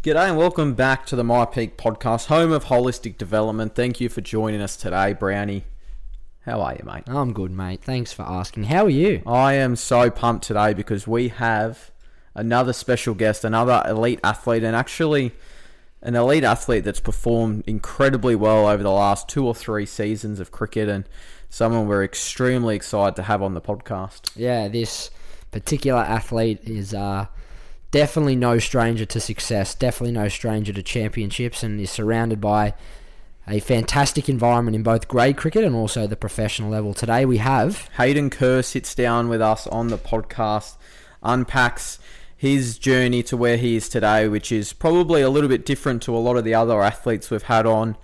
G'day and welcome back to the myPEAC podcast, home of holistic development. Thank you for joining us today, Brownie. How are you, mate? I'm good, mate. Thanks for asking. How are you? I am so pumped today because we have another special guest, another elite athlete, and actually an elite athlete that's performed incredibly well over the last two or three seasons of cricket and someone we're extremely excited to have on the podcast. Yeah, this particular athlete is uh, definitely no stranger to success, definitely no stranger to championships, and is surrounded by a fantastic environment in both grade cricket and also the professional level. Today we have Hayden Kerr sits down with us on the podcast, unpacks his journey to where he is today, which is probably a little bit different to a lot of the other athletes we've had on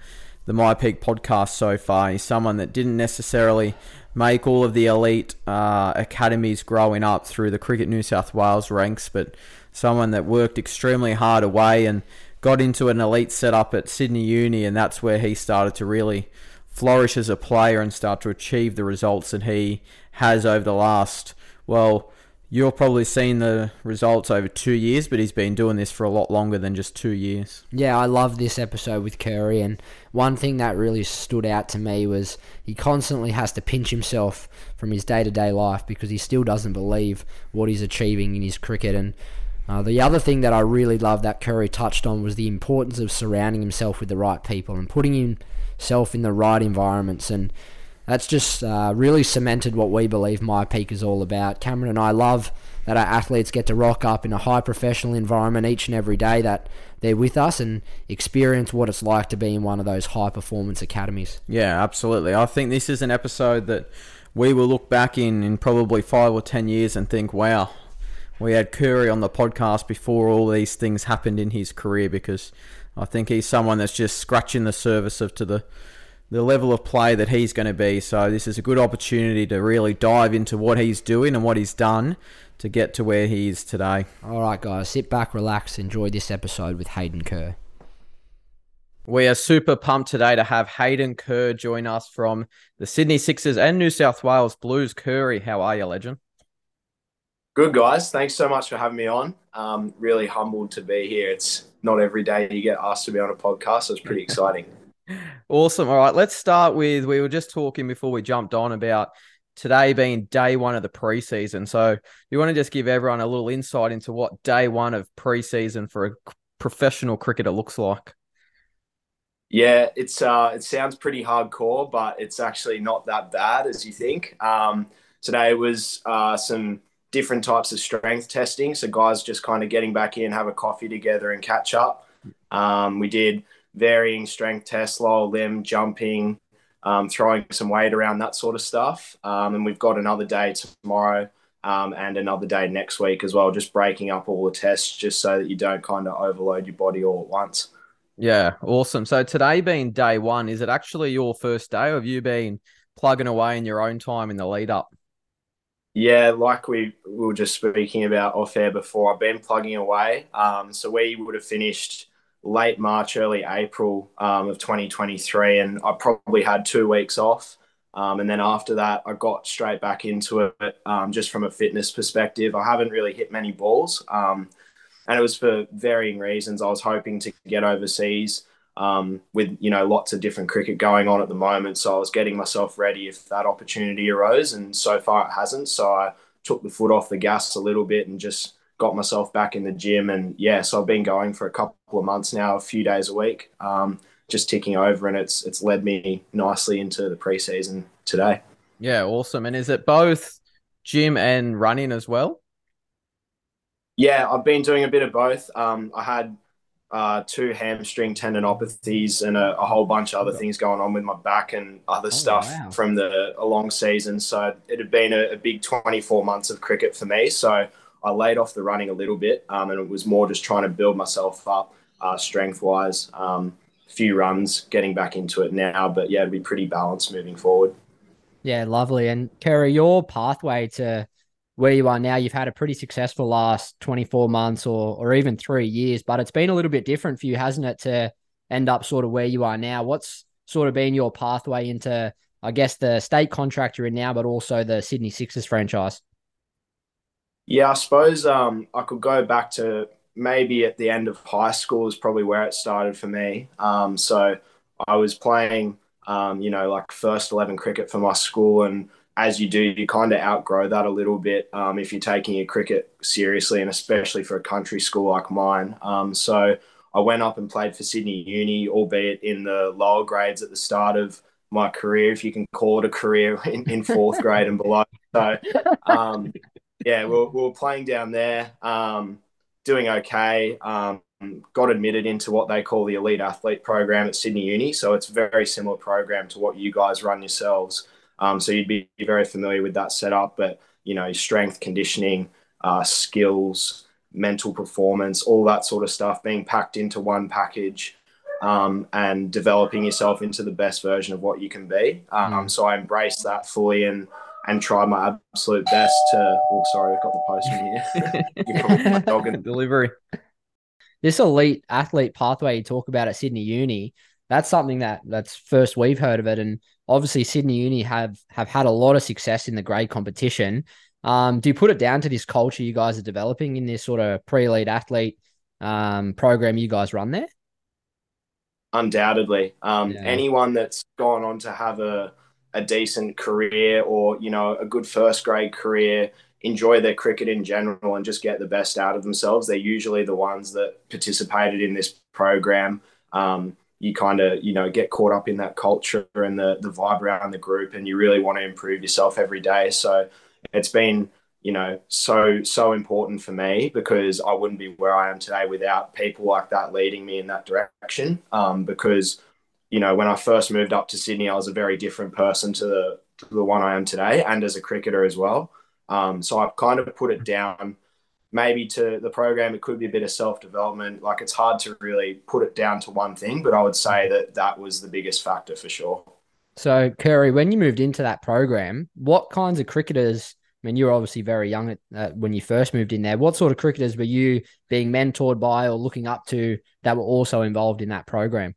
the myPEAC podcast so far. He's someone that didn't necessarily make all of the elite uh, academies growing up through the Cricket New South Wales ranks, but someone that worked extremely hard away and got into an elite setup at Sydney Uni, and that's where he started to really flourish as a player and start to achieve the results that he has over the last, well, You've probably seen the results over two years, but he's been doing this for a lot longer than just two years. Yeah, I love this episode with Curry, and one thing that really stood out to me was he constantly has to pinch himself from his day to day life because he still doesn't believe what he's achieving in his cricket. And uh, the other thing that I really love that Curry touched on was the importance of surrounding himself with the right people and putting himself in the right environments. And that's just uh, really cemented what we believe myPEAC is all about. Cameron and I love that our athletes get to rock up in a high professional environment each and every day that they're with us and experience what it's like to be in one of those high performance academies. Yeah, absolutely. I think this is an episode that we will look back in in probably five or ten years and think, wow, we had Curry on the podcast before all these things happened in his career because I think he's someone that's just scratching the surface of to the the level of play that he's going to be. So this is a good opportunity to really dive into what he's doing and what he's done to get to where he is today. All right, guys, sit back, relax, enjoy this episode with Hayden Kerr. We are super pumped today to have Hayden Kerr join us from the Sydney Sixers and New South Wales Blues. Curry, how are you, legend? Good, guys. Thanks so much for having me on. Um, really humbled to be here. It's not every day you get asked to be on a podcast, so it's pretty exciting. Awesome. All right, let's start with we were just talking before we jumped on about today being day one of the preseason. So, you want to just give everyone a little insight into what day one of preseason for a professional cricketer looks like? Yeah, it's uh, it sounds pretty hardcore, but it's actually not that bad as you think. Um, today was uh, some different types of strength testing, so guys just kind of getting back in, have a coffee together, and catch up. Um, we did varying strength tests, lower limb, jumping, um, throwing some weight around, that sort of stuff. Um, and we've got another day tomorrow um, and another day next week as well, just breaking up all the tests just so that you don't kind of overload your body all at once. Yeah, awesome. So today being day one, is it actually your first day or have you been plugging away in your own time in the lead up? Yeah, like we, we were just speaking about off air before, I've been plugging away. Um, so we would have finished late March, early April um, of 2023, and I probably had two weeks off. Um, and then after that, I got straight back into it um, just from a fitness perspective. I haven't really hit many balls, um, and it was for varying reasons. I was hoping to get overseas um, with you know lots of different cricket going on at the moment, so I was getting myself ready if that opportunity arose. And so far, it hasn't. So I took the foot off the gas a little bit and just got myself back in the gym. And yeah, so I've been going for a couple of months now, a few days a week, um, just ticking over, and it's it's led me nicely into the preseason today. Yeah, awesome. And is it both gym and running as well? Yeah, I've been doing a bit of both. Um, I had uh, two hamstring tendinopathies and a, a, whole bunch of other things going on with my back and other oh, stuff wow. from the a long season. So it had been a, a, big 24 months of cricket for me. So I laid off the running a little bit, um, and it was more just trying to build myself up uh, strength wise. Um, few runs, getting back into it now, but yeah, it'd be pretty balanced moving forward. Yeah, lovely. And Kerry, your pathway to where you are now, you've had a pretty successful last 24 months or or even three years, but it's been a little bit different for you, hasn't it, to end up sort of where you are now? What's sort of been your pathway into, I guess, the state contract you're in now, but also the Sydney Sixers franchise? Yeah, I suppose um, I could go back to maybe at the end of high school is probably where it started for me. Um, so I was playing, um, you know, like first 11 cricket for my school. And as you do, you kind of outgrow that a little bit um, if you're taking your cricket seriously, and especially for a country school like mine. Um, so I went up and played for Sydney Uni, albeit in the lower grades at the start of my career, if you can call it a career, in, in fourth grade and below. So, um, yeah, we were, we were, playing down there, um, doing okay. Um, got admitted into what they call the elite athlete program at Sydney Uni. So it's a very similar program to what you guys run yourselves. Um, so you'd be very familiar with that setup, but you know, strength conditioning, uh, skills, mental performance, all that sort of stuff being packed into one package. Um, and developing yourself into the best version of what you can be. Um, mm. So I embraced that fully and and tried my absolute best to. Oh, sorry, I've got the postman here. Delivery. This elite athlete pathway you talk about at Sydney Uni, that's something that that's first we've heard of it, and obviously Sydney Uni have have had a lot of success in the grade competition. Um, do you put it down to this culture you guys are developing in this sort of pre-elite athlete um, program you guys run there? Undoubtedly, um, yeah. anyone that's gone on to have a a decent career or you know a good first grade career enjoy their cricket in general and just get the best out of themselves they're usually the ones that participated in this program um, you kind of you know get caught up in that culture and the the vibe around the group and you really want to improve yourself every day. So it's been you know so so important for me because I wouldn't be where I am today without people like that leading me in that direction. Um, because you know when I first moved up to Sydney I was a very different person to the to the one I am today and as a cricketer as well. Um, so I've kind of put it down maybe to the program it could be a bit of self-development like it's hard to really put it down to one thing but i would say that that was the biggest factor for sure so curry when you moved into that program what kinds of cricketers i mean you were obviously very young at, uh, when you first moved in there what sort of cricketers were you being mentored by or looking up to that were also involved in that program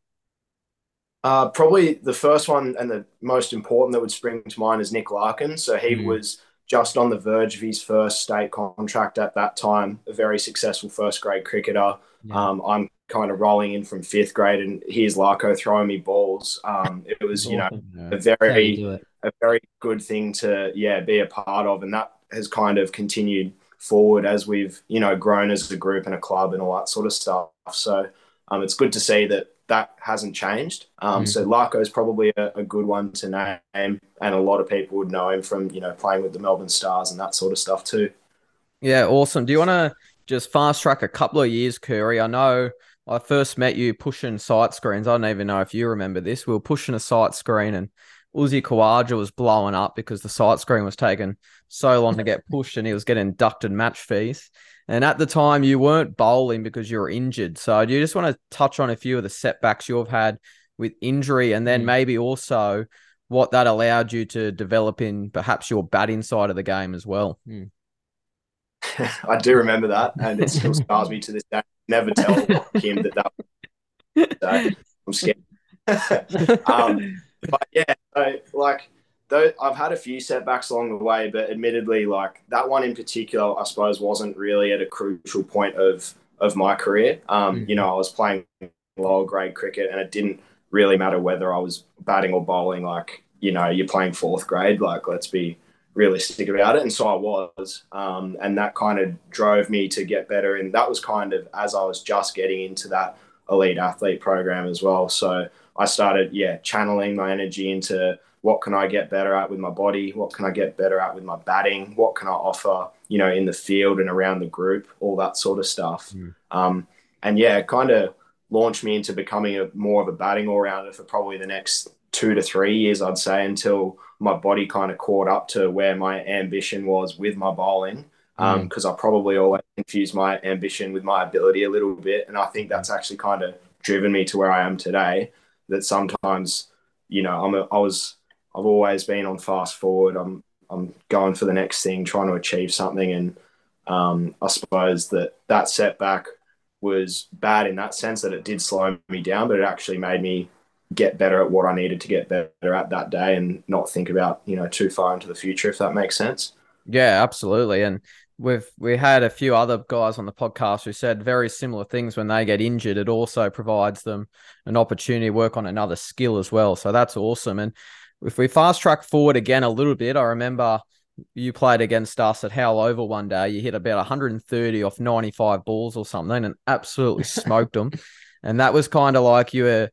uh, probably the first one and the most important that would spring to mind is Nick Larkin. So he mm. was just on the verge of his first state contract at that time, a very successful first grade cricketer. Yeah. Um, I'm kind of rolling in from fifth grade, and here's Larko throwing me balls. Um, it was, you know, a very a very good thing to yeah be a part of, and that has kind of continued forward as we've you know grown as a group and a club and all that sort of stuff. So um, it's good to see that that hasn't changed. Um, mm. So Larko is probably a, a, good one to name, and a lot of people would know him from you know playing with the Melbourne Stars and that sort of stuff too. Yeah, awesome. Do you want to just fast track a couple of years, Curry? I know I first met you pushing sight screens. I don't even know if you remember this. We were pushing a sight screen and Uzi Khawaja was blowing up because the sight screen was taking so long to get pushed and he was getting ducted match fees. And at the time, you weren't bowling because you were injured. So, do you just want to touch on a few of the setbacks you've had with injury and then mm. maybe also what that allowed you to develop in perhaps your batting side of the game as well? Mm. I do remember that. And it still scars me to this day. Never tell him that that. So I'm scared. um, but yeah, so, like, though I've had a few setbacks along the way, but admittedly, like that one in particular, I suppose wasn't really at a crucial point of of my career. Um, mm-hmm. You know, I was playing lower grade cricket, and it didn't really matter whether I was batting or bowling. Like, you know, you're playing fourth grade. Like, let's be realistic about it. And so I was, um, and that kind of drove me to get better. And that was kind of as I was just getting into that elite athlete program as well. So I started, yeah, channeling my energy into what can I get better at with my body? What can I get better at with my batting? What can I offer, you know, in the field and around the group? All that sort of stuff. Mm. Um, and yeah, kind of launched me into becoming a more of a batting all rounder for probably the next two to three years, I'd say, until my body kind of caught up to where my ambition was with my bowling. Because um, mm. I probably always confused my ambition with my ability a little bit. And I think that's actually kind of driven me to where I am today. That sometimes, you know, I'm a, I was I've always been on fast forward. I'm I'm going for the next thing, trying to achieve something, and um, I suppose that that setback was bad in that sense that it did slow me down, but it actually made me get better at what I needed to get better at that day, and not think about you know too far into the future, if that makes sense. Yeah, absolutely. And we've we had a few other guys on the podcast who said very similar things when they get injured. It also provides them an opportunity to work on another skill as well. So that's awesome. And if we fast track forward again a little bit, I remember you played against us at Howell Oval one day. You hit about 130 off 95 balls or something and absolutely smoked them. And that was kind of like you were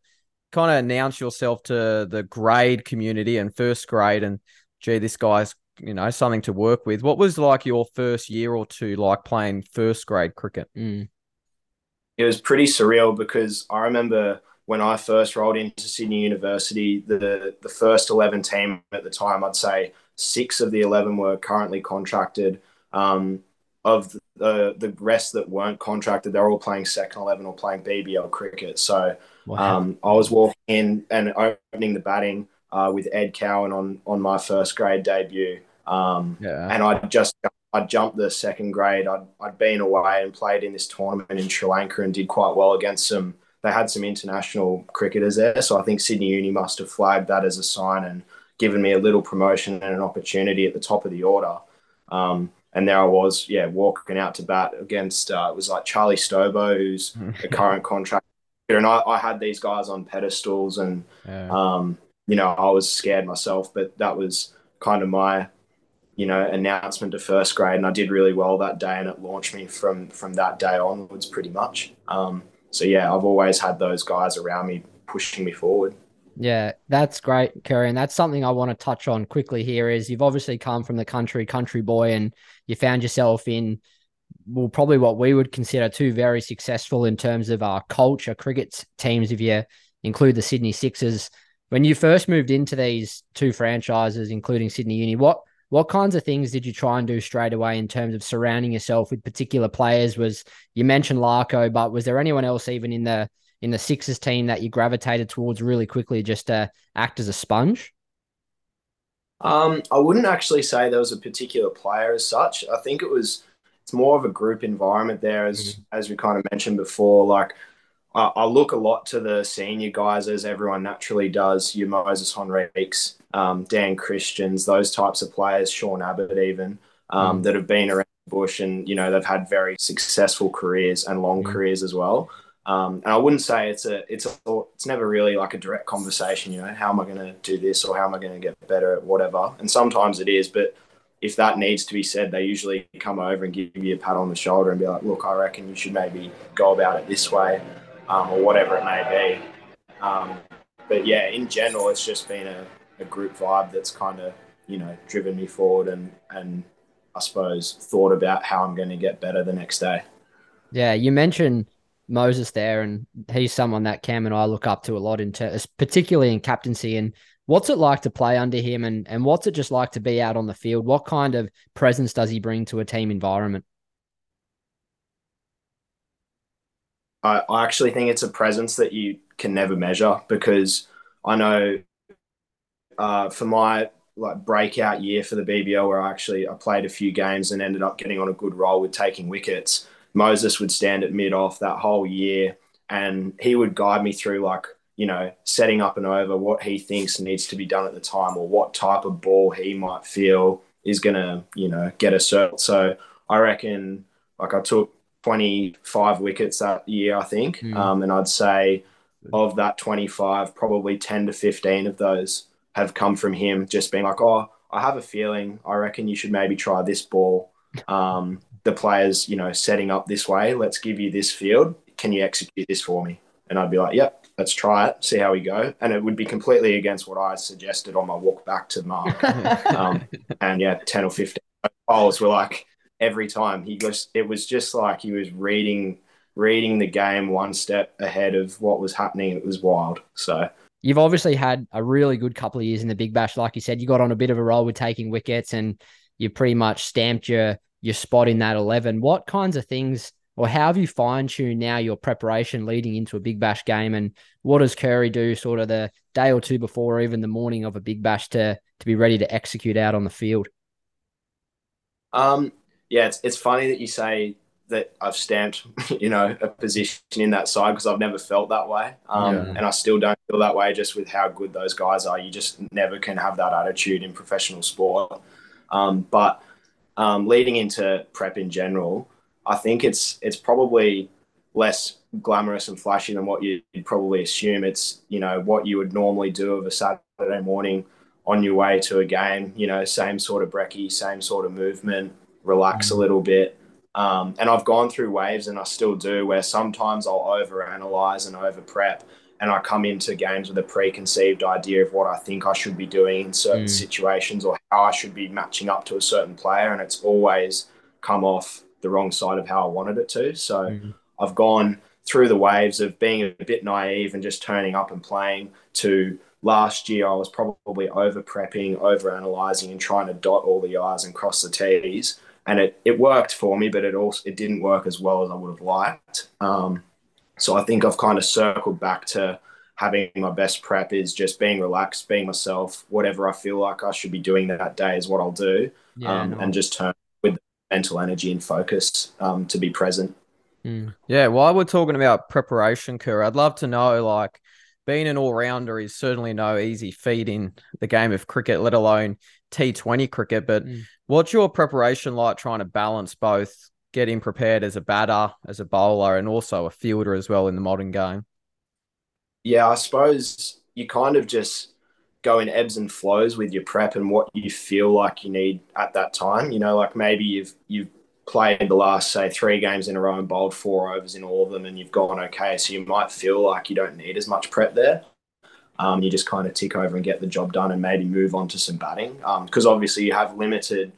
kind of announced yourself to the grade community and first grade and gee, this guy's you know something to work with. What was like your first year or two like playing first grade cricket? Mm. It was pretty surreal because I remember when I first rolled into Sydney University, the the first eleven team at the time, I'd say six of the eleven were currently contracted. Um, of the the rest that weren't contracted, they're all playing second eleven or playing BBL cricket. So wow. um, I was walking in and opening the batting uh, with Ed Cowan on on my first grade debut. Um, yeah. And I just I jumped the second grade. I'd, I'd been away and played in this tournament in Sri Lanka and did quite well against some. They had some international cricketers there, so I think Sydney Uni must have flagged that as a sign and given me a little promotion and an opportunity at the top of the order. Um, and there I was, yeah, walking out to bat against uh, it was like Charlie Stobo, who's the current contract, and I, I, had these guys on pedestals, and yeah. um, you know, I was scared myself, but that was kind of my, you know, announcement to first grade, and I did really well that day, and it launched me from from that day onwards, pretty much. Um, so yeah, I've always had those guys around me pushing me forward. Yeah, that's great, Kerry, and that's something I want to touch on quickly. Here is you've obviously come from the country, country boy, and you found yourself in well, probably what we would consider two very successful in terms of our culture cricket teams. If you include the Sydney Sixers, when you first moved into these two franchises, including Sydney Uni, what what kinds of things did you try and do straight away in terms of surrounding yourself with particular players? Was you mentioned Larko, but was there anyone else even in the in the Sixers team that you gravitated towards really quickly just to act as a sponge? Um, I wouldn't actually say there was a particular player as such. I think it was it's more of a group environment there, as mm-hmm. as we kind of mentioned before. Like I, I, look a lot to the senior guys, as everyone naturally does. Your Moises Henriques, um, Dan Christians, those types of players, Sean Abbott, even um, mm. that have been around the bush, and you know they've had very successful careers and long mm. careers as well. Um, and I wouldn't say it's a it's a it's never really like a direct conversation. You know, how am I going to do this or how am I going to get better at whatever? And sometimes it is, but if that needs to be said, they usually come over and give you a pat on the shoulder and be like, "Look, I reckon you should maybe go about it this way." Um, or whatever it may be. Um, but yeah, in general, it's just been a, a group vibe that's kind of you know driven me forward and and I suppose thought about how I'm going to get better the next day. Yeah, you mentioned Moises there, and he's someone that Cam and I look up to a lot in terms, particularly in captaincy. And what's it like to play under him, and and what's it just like to be out on the field? What kind of presence does he bring to a team environment? I, I actually think it's a presence that you can never measure because I know uh, for my like breakout year for the BBL where I actually I played a few games and ended up getting on a good roll with taking wickets. Moises would stand at mid off that whole year and he would guide me through like you know setting up and over what he thinks needs to be done at the time or what type of ball he might feel is gonna you know get a cert. So I reckon like I took 25 wickets that year, I think. Mm. Um, and I'd say of that 25, probably 10 to 15 of those have come from him just being like, oh, I have a feeling. I reckon you should maybe try this ball. Um, the players, you know, setting up this way. Let's give you this field. Can you execute this for me? And I'd be like, yep, let's try it, see how we go. And it would be completely against what I suggested on my walk back to Mark. um, and yeah, 10 or 15 bowls were like, every time. He goes, it was just like he was reading reading the game one step ahead of what was happening. It was wild. So you've obviously had a really good couple of years in the Big Bash, like you said. You got on a bit of a roll with taking wickets, and you pretty much stamped your your spot in that eleven. What kinds of things? Or how have you fine tuned now your preparation leading into a Big Bash game? And what does Curry do sort of the day or two before, or even the morning of a Big Bash to to be ready to execute out on the field? Um, yeah, it's, it's funny that you say that I've stamped, you know, a position in that side because I've never felt that way. Um, yeah. And I still don't feel that way just with how good those guys are. You just never can have that attitude in professional sport. Um, but um, leading into prep in general, I think it's it's probably less glamorous and flashy than what you'd probably assume. It's you know what you would normally do of a Saturday morning on your way to a game. You know, same sort of brekkie, same sort of movement, relax a little bit. Um, and I've gone through waves, and I still do, where sometimes I'll overanalyze and over prep, and I come into games with a preconceived idea of what I think I should be doing in certain mm. situations or how I should be matching up to a certain player, and it's always come off the wrong side of how I wanted it to. So mm. I've gone through the waves of being a bit naive and just turning up and playing to last year I was probably over prepping, over analyzing and trying to dot all the I's and cross the T's. And it, it worked for me, but it also it didn't work as well as I would have liked. Um, so I think I've kind of circled back to having my best prep is just being relaxed, being myself. Whatever I feel like I should be doing that day is what I'll do, yeah, um, no. and just turn with mental energy and focus um, to be present. Mm. Yeah, while we're talking about preparation, Kerr, I'd love to know like being an all rounder is certainly no easy feat in the game of cricket, let alone T20 cricket. But mm. what's your preparation like trying to balance both getting prepared as a batter, as a bowler, and also a fielder as well in the modern game? Yeah, I suppose you kind of just go in ebbs and flows with your prep and what you feel like you need at that time. You know, like maybe you've you've played the last say three games in a row and bowled four overs in all of them and you've gone okay so you might feel like you don't need as much prep there um, you just kind of tick over and get the job done and maybe move on to some batting because um, obviously you have limited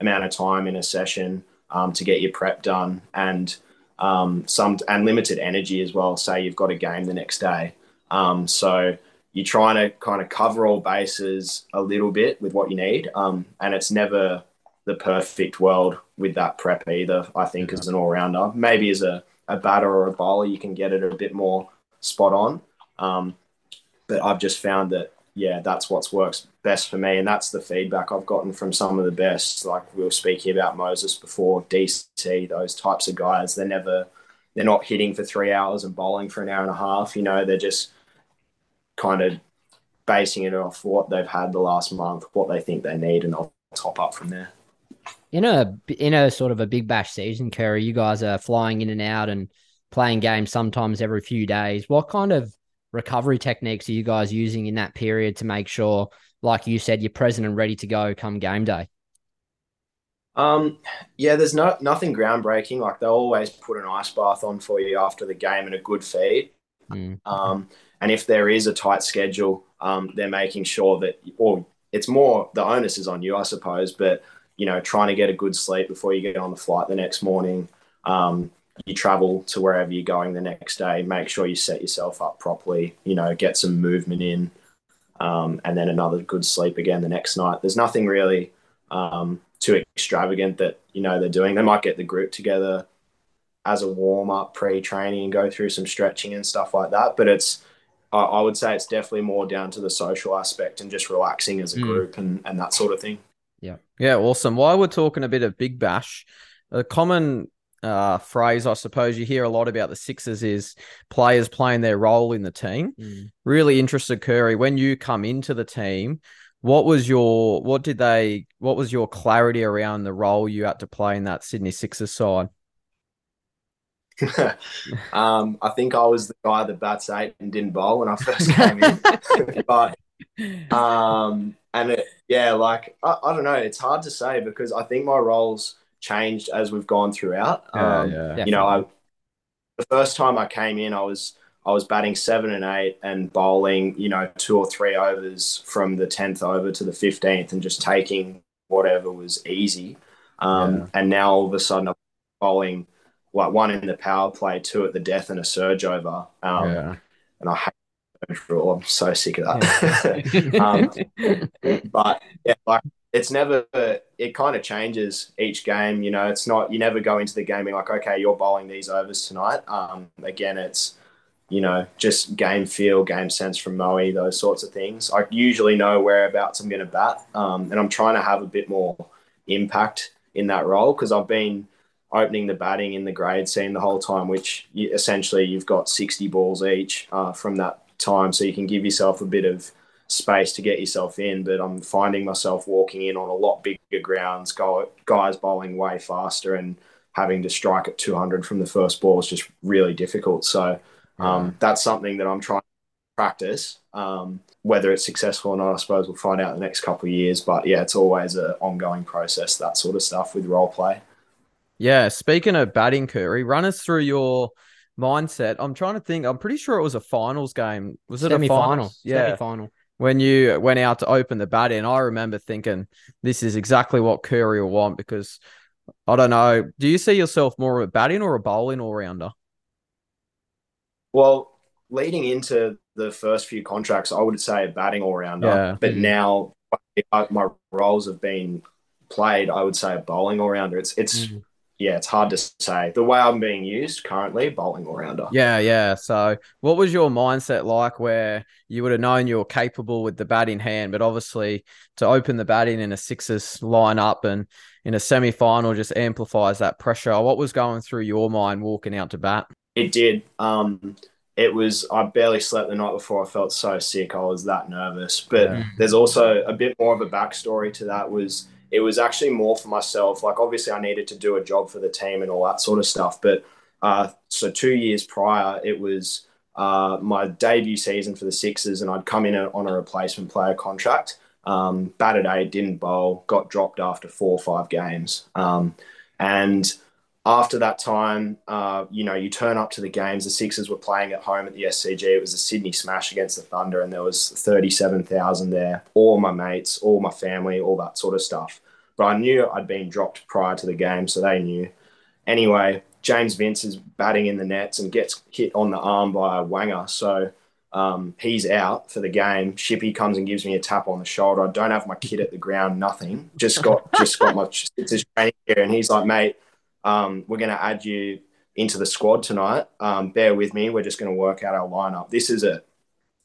amount of time in a session um, to get your prep done and um, some and limited energy as well say you've got a game the next day um, so you're trying to kind of cover all bases a little bit with what you need um, and it's never the perfect world with that prep either. I think yeah. as an all rounder, maybe as a, a batter or a bowler, you can get it a bit more spot on. Um, but I've just found that yeah, that's what's works best for me, and that's the feedback I've gotten from some of the best. Like we were speaking about Moises before, DC, those types of guys. They're never, they're not hitting for three hours and bowling for an hour and a half. You know, they're just kind of basing it off what they've had the last month, what they think they need, and they'll top up from there in a in a sort of a big bash season, Kerry, you guys are flying in and out and playing games sometimes every few days. What kind of recovery techniques are you guys using in that period to make sure, like you said, you're present and ready to go come game day? Um, yeah, there's no nothing groundbreaking. Like they'll always put an ice bath on for you after the game and a good feed. Mm. Um, and if there is a tight schedule, um, they're making sure that, or it's more the onus is on you, I suppose, but you know, trying to get a good sleep before you get on the flight the next morning. Um, you travel to wherever you're going the next day. Make sure you set yourself up properly. You know, get some movement in, um, and then another good sleep again the next night. There's nothing really um, too extravagant that you know they're doing. They might get the group together as a warm up pre-training and go through some stretching and stuff like that. But it's I would say it's definitely more down to the social aspect and just relaxing as a mm. group and, and that sort of thing. Yeah. Yeah, awesome. While we're talking a bit of Big Bash, a common uh, phrase I suppose you hear a lot about the Sixers is players playing their role in the team. Mm. Really interested, Curry, when you come into the team, what was your what did they what was your clarity around the role you had to play in that Sydney Sixers side? um, I think I was the guy that bats eight and didn't bowl when I first came in. but um, and it, yeah, like I, I, don't know, it's hard to say because I think my roles changed as we've gone throughout. Um, yeah, yeah. You know, I the first time I came in, I was I was batting seven and eight and bowling, you know, two or three overs from the tenth over to the fifteenth, and just taking whatever was easy. Um, yeah. And now all of a sudden, I'm bowling like one in the power play, two at the death, and a surge over. Um, yeah. And I hate I'm so sick of that. um, but yeah, like it's never. It kind of changes each game. You know, it's not. You never go into the game being like, okay, you're bowling these overs tonight. Um, again, it's you know just game feel, game sense from Moe, those sorts of things. I usually know whereabouts I'm going to bat, um, and I'm trying to have a bit more impact in that role because I've been opening the batting in the grade scene the whole time, which you, essentially you've got 60 balls each uh, from that time so you can give yourself a bit of space to get yourself in. But I'm finding myself walking in on a lot bigger bigger grounds, guys bowling way faster, and having to strike at 200 from the first ball is just really difficult. So um, that's something that I'm trying to practice. Um, whether it's successful or not, I suppose we'll find out in the next couple of years. But yeah, it's always an ongoing process, that sort of stuff with role play. Yeah, speaking of batting, Curry, run us through your mindset. I'm trying to think. I'm pretty sure it was a finals game. Was it Semi-final. a finals? Yeah, Semi-final. When you went out to open the bat in, I remember thinking this is exactly what Curry will want because I don't know. Do you see yourself more of a batting or a bowling all rounder? Well, leading into the first few contracts, I would say a batting all rounder. Yeah. But now my roles have been played, I would say a bowling all rounder. It's it's Mhm. Yeah, it's hard to say. The way I'm being used currently, bowling all rounder. Yeah, yeah. So, what was your mindset like where you would have known you were capable with the bat in hand, but obviously to open the batting in a Sixers lineup and in a semi final just amplifies that pressure? What was going through your mind walking out to bat? It did. Um, it was. I barely slept the night before. I felt so sick. I was that nervous. But Yeah. there's also a bit more of a backstory to that. Was it was actually more for myself. Like obviously, I needed to do a job for the team and all that sort of stuff. But uh, so two years prior, it was uh, my debut season for the Sixers, and I'd come in on a replacement player contract. Um, batted eight, didn't bowl, got dropped after four or five games, um, and after that time, uh, you know, you turn up to the games. The Sixers were playing at home at the SCG. It was a Sydney Smash against the Thunder, and there was thirty-seven thousand there. All my mates, all my family, all that sort of stuff. But I knew I'd been dropped prior to the game, so they knew. Anyway, James Vince is batting in the nets and gets hit on the arm by a wanger, so um, he's out for the game. Shippy comes and gives me a tap on the shoulder. I don't have my kit at the ground, nothing. Just got just got my Sixers training gear, and he's like, mate um, we're going to add you into the squad tonight. Um, bear with me. We're just going to work out our lineup. This is a,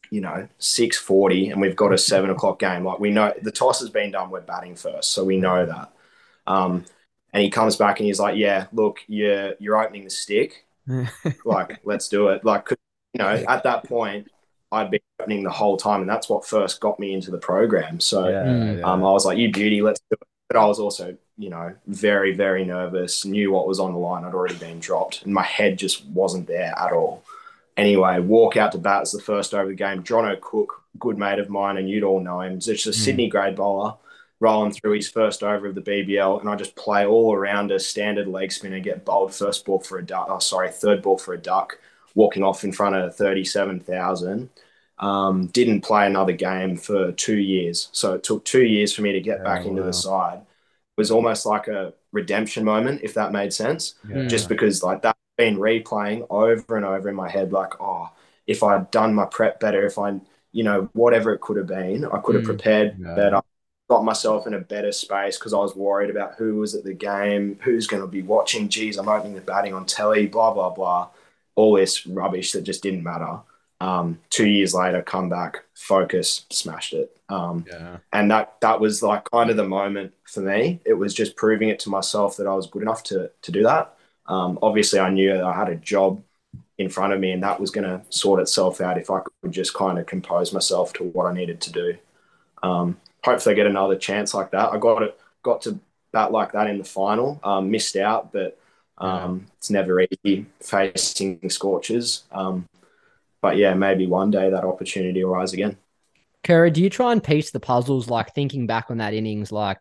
you know, six forty, and we've got a seven o'clock game. Like we know the toss has been done. We're batting first, so we know that. Um, and he comes back and he's like, "Yeah, look, you're you're opening the stick. Like, let's do it. Like, 'cause, you know, at that point, I'd been opening the whole time, and that's what first got me into the program. So Mm. um, I was like, "You beauty, let's do it." But I was also, you know, very, very nervous. Knew what was on the line. I'd already been dropped, and my head just wasn't there at all. Anyway, walk out to bat as the first over the game. Jono Cook, good mate of mine, and you'd all know him. He's just a Sydney grade bowler, rolling through his first over of the BBL, and I just play all around a standard leg spin spinner, get bowled first ball for a duck. Oh, sorry, third ball for a duck, walking off in front of thirty-seven thousand um, didn't play another game for two years. So it took two years for me to get back Oh, into wow. the side. It was almost like a redemption moment, if that made sense. Yeah. Just because like that been replaying over and over in my head, like, oh, if I'd done my prep better, if I, you know, whatever it could have been, I could have Mm. prepared Yeah. better, got myself in a better space because I was worried about who was at the game, who's going to be watching. Geez, I'm opening the batting on telly, blah blah blah, all this rubbish that just didn't matter. Um, two years later, come back, focus, smashed it. Um, yeah. and that that was like kind of the moment for me. It was just proving it to myself that I was good enough to to do that. Um, obviously, I knew I had a job in front of me, and that was going to sort itself out if I could just kind of compose myself to what I needed to do. Um, hopefully, I get another chance like that. I got it, got to bat like that in the final. Um, missed out, but um, it's never easy facing Scorchers. Um, but yeah, maybe one day that opportunity will rise again. Kerry, do you try and piece the puzzles? Like thinking back on that innings, like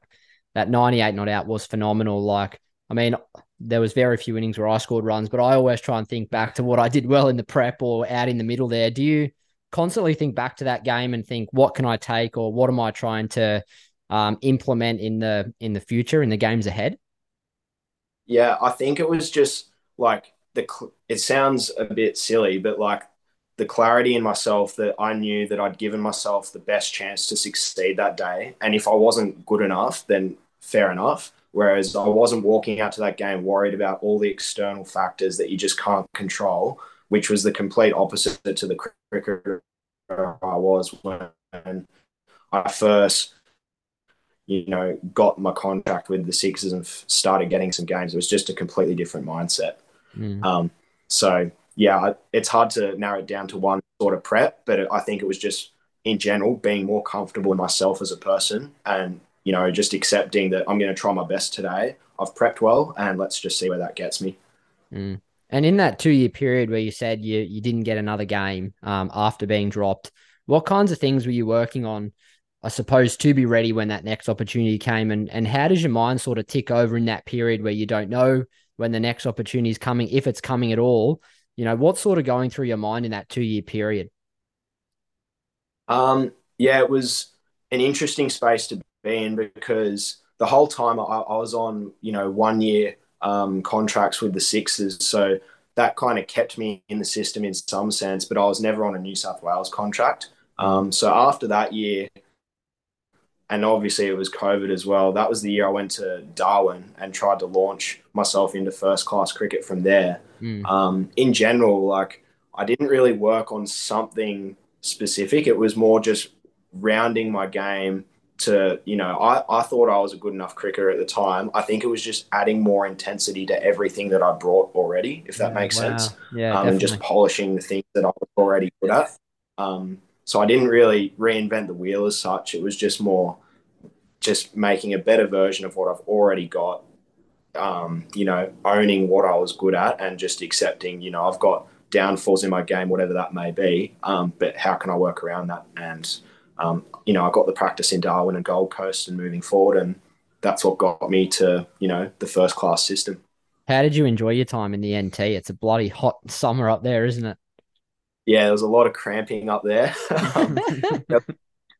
that 98 not out was phenomenal. Like, I mean, there was very few innings where I scored runs, but I always try and think back to what I did well in the prep or out in the middle there. Do you constantly think back to that game and think, what can I take or what am I trying to um, implement in the in the future in the games ahead? Yeah, I think it was just like the. It sounds a bit silly, but like the clarity in myself that I knew that I'd given myself the best chance to succeed that day, and if I wasn't good enough, then fair enough. Whereas I wasn't walking out to that game worried about all the external factors that you just can't control, which was the complete opposite to the cricketer I was when I first you know, got my contract with the Sixers and started getting some games. It was just a completely different mindset. Mm. Um, so yeah, it's hard to narrow it down to one sort of prep, but I think it was just in general being more comfortable in myself as a person and you know, just accepting that I'm going to try my best today. I've prepped well, and let's just see where that gets me. Mm. And in that two year period where you said you you didn't get another game um, after being dropped, what kinds of things were you working on? I suppose to be ready when that next opportunity came, and and how does your mind sort of tick over in that period where you don't know when the next opportunity is coming, if it's coming at all? You know, what's sort of going through your mind in that two year period? Um, yeah, it was an interesting space to be in because the whole time I, I was on, you know, one year um, contracts with the Sixers. So that kind of kept me in the system in some sense, but I was never on a New South Wales contract. Um, so after that year, and obviously it was COVID as well, that was the year I went to Darwin and tried to launch myself into first class cricket from there. Mm. Um, in general, like I didn't really work on something specific. It was more just rounding my game to, you know, I, I thought I was a good enough cricketer at the time. I think it was just adding more intensity to everything that I brought already, if that yeah, makes wow. sense. Yeah. Um, and just polishing the things that I was already good at. Um, so I didn't really reinvent the wheel as such. It was just more just making a better version of what I've already got. Um, you know, owning what I was good at and just accepting, you know, I've got downfalls in my game, whatever that may be. Um, but how can I work around that? And um, you know, I got the practice in Darwin and Gold Coast and moving forward, and that's what got me to you know the first class system. How did you enjoy your time in the NT? It's a bloody hot summer up there, isn't it? Yeah, there was a lot of cramping up there. um,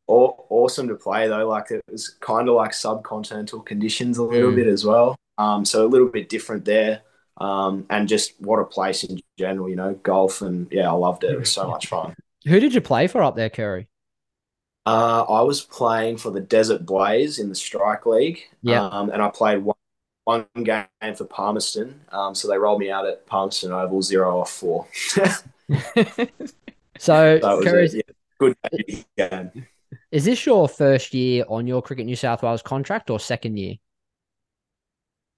awesome to play though. Like it was kind of like subcontinental conditions a little mm. bit as well. Um, so a little bit different there. Um, and just what a place in general, you know, golf and yeah, I loved it. It was so much fun. Who did you play for up there, Curry? Uh, I was playing for the Desert Blaze in the Strike League. Yeah. Um, and I played one, one game for Palmerston. Um, so they rolled me out at Palmerston Oval, zero off four. so, Curry, yeah, good game. Is this your first year on your Cricket New South Wales contract or second year?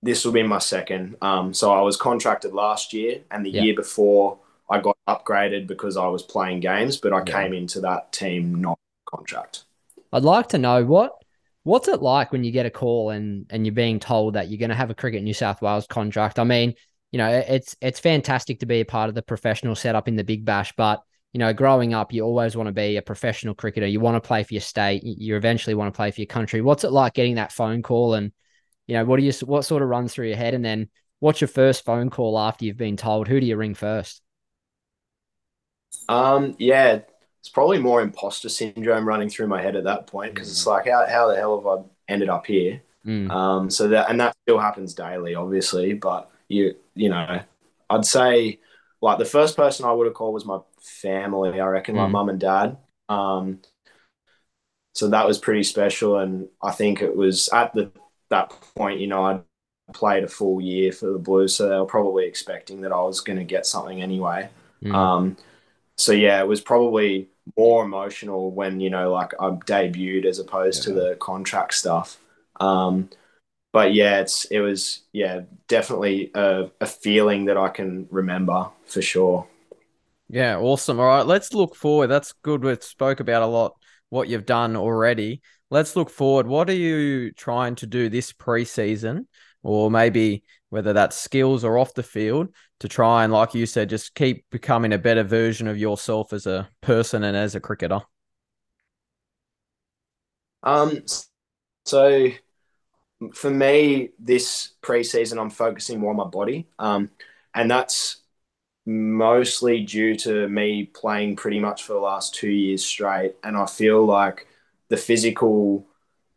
This will be my second. Um, so I was contracted last year, and the year before I got upgraded because I was playing games, but I yeah. came into that team not contract. I'd like to know what what's it like when you get a call and and you're being told that you're going to have a Cricket New South Wales contract. I mean, you know, it's it's fantastic to be a part of the professional setup in the Big Bash, but you know, growing up, you always want to be a professional cricketer. You want to play for your state. You eventually want to play for your country. What's it like getting that phone call? And you know, what do you what sort of runs through your head? And then, what's your first phone call after you've been told? Who do you ring first? Um, yeah, it's probably more imposter syndrome running through my head at that point because mm. it's like, how, how the hell have I ended up here? Mm. Um, so that and that still happens daily, obviously. But you you know, I'd say like the first person I would have called was my family. I reckon mm. my mum and dad. Um, so that was pretty special, and I think it was at the that point, you know, i'd played a full year for the Blues, so they were probably expecting that I was going to get something anyway. Mm. Um, so yeah, it was probably more emotional when you know like I debuted as opposed yeah. to the contract stuff. Um, but yeah, it's it was yeah definitely a, a feeling that I can remember for sure. Yeah, awesome. All right, let's look forward. That's good. We spoke about a lot what you've done already. Let's look forward. What are you trying to do this preseason, or maybe whether that's skills or off the field, to try and, like you said, just keep becoming a better version of yourself as a person and as a cricketer? Um, so for me, this preseason, I'm focusing more on my body, um, and that's mostly due to me playing pretty much for the last two years straight, and I feel like the physical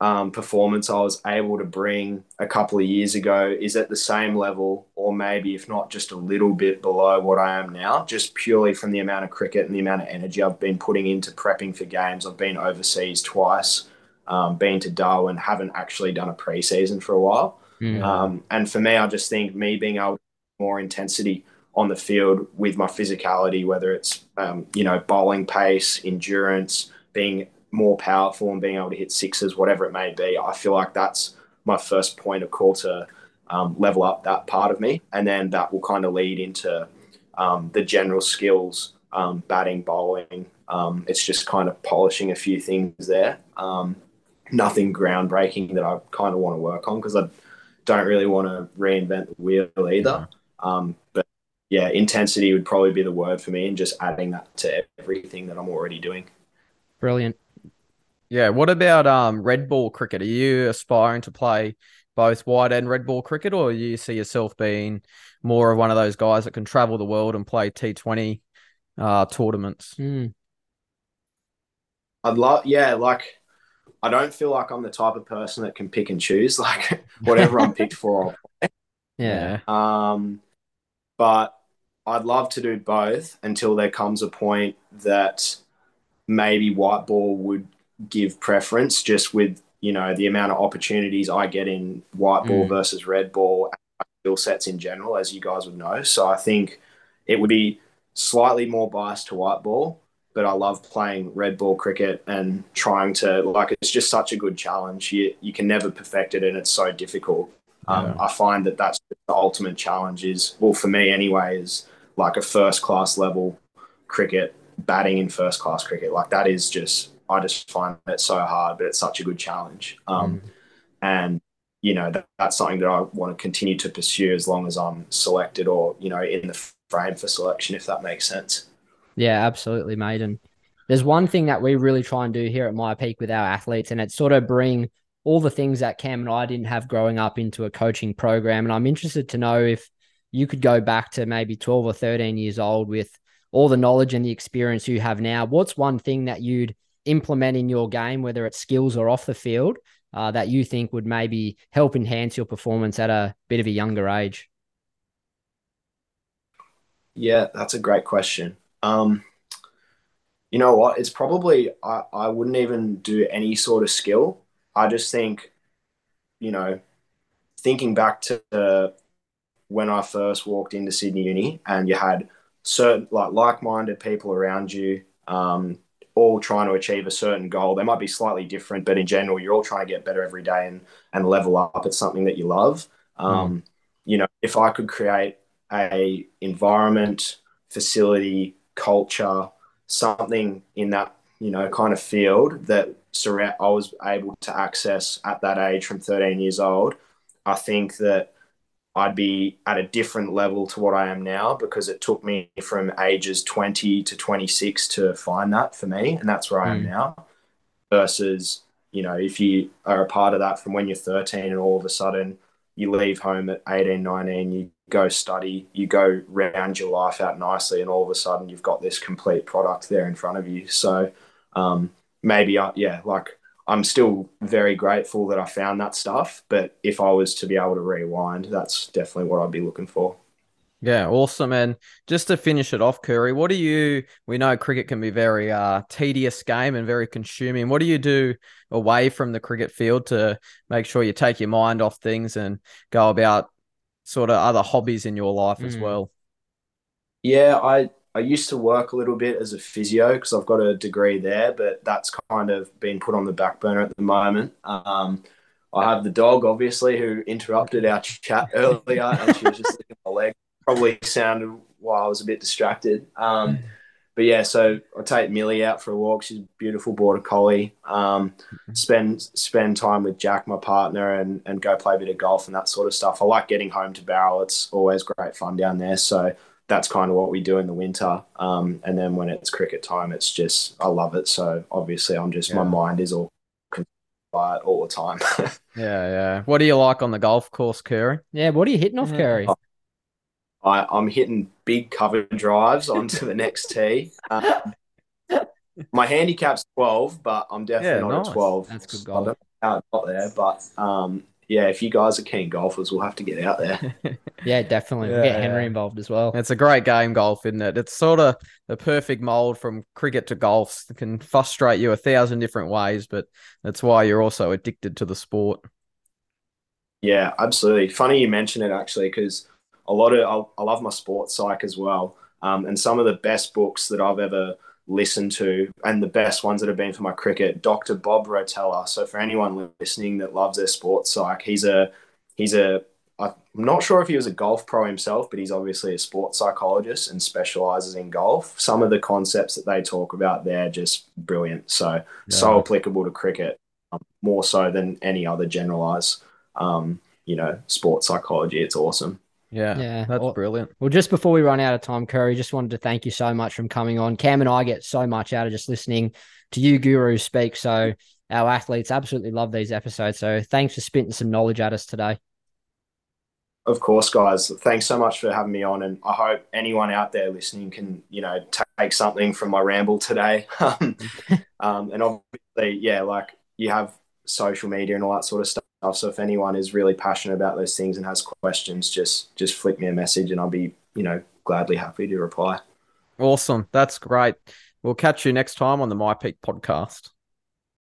um, performance I was able to bring a couple of years ago is at the same level, or maybe if not just a little bit below what I am now, just purely from the amount of cricket and the amount of energy I've been putting into prepping for games. I've been overseas twice, um, been to Darwin, haven't actually done a preseason for a while. Mm. Um, and for me, I just think me being able to more intensity on the field with my physicality, whether it's um, you know bowling pace, endurance, being more powerful and being able to hit sixes, whatever it may be, I feel like that's my first point of call to um, level up that part of me. And then that will kind of lead into um, the general skills, um, batting, bowling. Um, it's just kind of polishing a few things there. Um, nothing groundbreaking that I kind of want to work on because I don't really want to reinvent the wheel either. Um, but yeah, intensity would probably be the word for me, and just adding that to everything that I'm already doing. Brilliant. Yeah. What about um red ball cricket? Are you aspiring to play both white and red ball cricket, or you see yourself being more of one of those guys that can travel the world and play T Twenty uh, tournaments? Mm. I'd love, yeah, like I don't feel like I'm the type of person that can pick and choose. Like whatever I'm picked for, Yeah. Um, but I'd love to do both until there comes a point that maybe white ball would give preference just with you know the amount of opportunities I get in white ball Mm. versus red ball skill sets in general, as you guys would know. So I think it would be slightly more biased to white ball, but I love playing red ball cricket and trying to like it's just such a good challenge. You you can never perfect it, and it's so difficult. Um, Yeah. I find that that's the ultimate challenge. Is well for me anyway. Is like a first class level cricket batting in first class cricket. Like that is just I just find it so hard, but it's such a good challenge. Um, and you know that, that's something that I want to continue to pursue as long as I'm selected or you know in the frame for selection, if that makes sense. Yeah, absolutely, mate. And there's one thing that we really try and do here at myPEAC with our athletes, and it's sort of bring all the things that Cam and I didn't have growing up into a coaching program. And I'm interested to know if you could go back to maybe 12 or 13 years old with all the knowledge and the experience you have now. What's one thing that you'd implement in your game, whether it's skills or off the field, uh, that you think would maybe help enhance your performance at a bit of a younger age? Yeah, that's a great question. Um, you know what? It's probably I, I wouldn't even do any sort of skill. I just think, you know, thinking back to when I first walked into Sydney Uni and you had certain like like-minded people around you, um, all trying to achieve a certain goal. They might be slightly different, but in general, you're all trying to get better every day and and level up at something that you love. Um, You know, if I could create a environment, facility, culture, something in that you know kind of field that surround I was able to access at that age from 13 years old. I think that I'd be at a different level to what I am now because it took me from ages 20 to 26 to find that for me, and that's where I am Mm. now. Versus, you know, if you are a part of that from when you're 13 and all of a sudden you leave home at 18, 19, you go study, you go round your life out nicely, and all of a sudden you've got this complete product there in front of you. So um, maybe, I, yeah, like I'm still very grateful that I found that stuff. But if I was to be able to rewind, that's definitely what I'd be looking for. Yeah, awesome. And just to finish it off, Curry, what do you? We know cricket can be very uh, tedious game and very consuming. What do you do away from the cricket field to make sure you take your mind off things and go about sort of other hobbies in your life as Mm. well? Yeah, I I used to work a little bit as a physio because I've got a degree there, but that's kind of been put on the back burner at the moment. Um, I have the dog, obviously, who interrupted our chat earlier, and she was just licking my leg. Probably sounded while I was a bit distracted. Um, but yeah, so I take Millie out for a walk. She's a beautiful border collie. Um, spend spend time with Jack, my partner, and and go play a bit of golf and that sort of stuff. I like getting home to Barrel. It's always great fun down there. So that's kind of what we do in the winter. Um, and then when it's cricket time, it's just I love it. So obviously, I'm just my mind is all consumed by it all the time. Yeah, yeah. What do you like on the golf course, Curry? Yeah, what are you hitting off, Yeah. Curry? I, I'm hitting big cover drives onto the next tee. Um, my handicap's 12, but I'm definitely Yeah, not nice. at 12. That's good I don't know how it got there, but um, yeah, if you guys are keen golfers, we'll have to get out there. Yeah, definitely. We'll get Henry yeah. involved as well. It's a great game, golf, isn't it? It's sort of the perfect mold from cricket to golf. It can frustrate you a thousand different ways, but that's why you're also addicted to the sport. Yeah, absolutely. Funny you mention it actually, because a lot of I, I love my sports psych as well. Um, and some of the best books that I've ever listened to, and the best ones that have been for my cricket, Dr. Bob Rotella. So for anyone listening that loves their sports psych, he's a he's a I'm not sure if he was a golf pro himself, but he's obviously a sports psychologist and specializes in golf. Some of the concepts that they talk about there just brilliant. So so applicable to cricket. um, more so than any other generalized, um, you know, sports psychology. It's awesome. Yeah, Yeah. that's Well- brilliant. Well, just before we run out of time, Curry, just wanted to thank you so much from coming on. Cam and I get so much out of just listening to you Guru, speak. So our athletes absolutely love these episodes. So thanks for spitting some knowledge at us today. Of course, guys. Thanks so much for having me on, and I hope anyone out there listening can, you know, take something from my ramble today. um, um, and obviously, yeah, like you have social media and all that sort of So if anyone is really passionate about those things and has questions, just just flick me a message, and I'll be, you know, gladly happy to reply. Awesome. That's great. We'll catch you next time on the myPEAC podcast.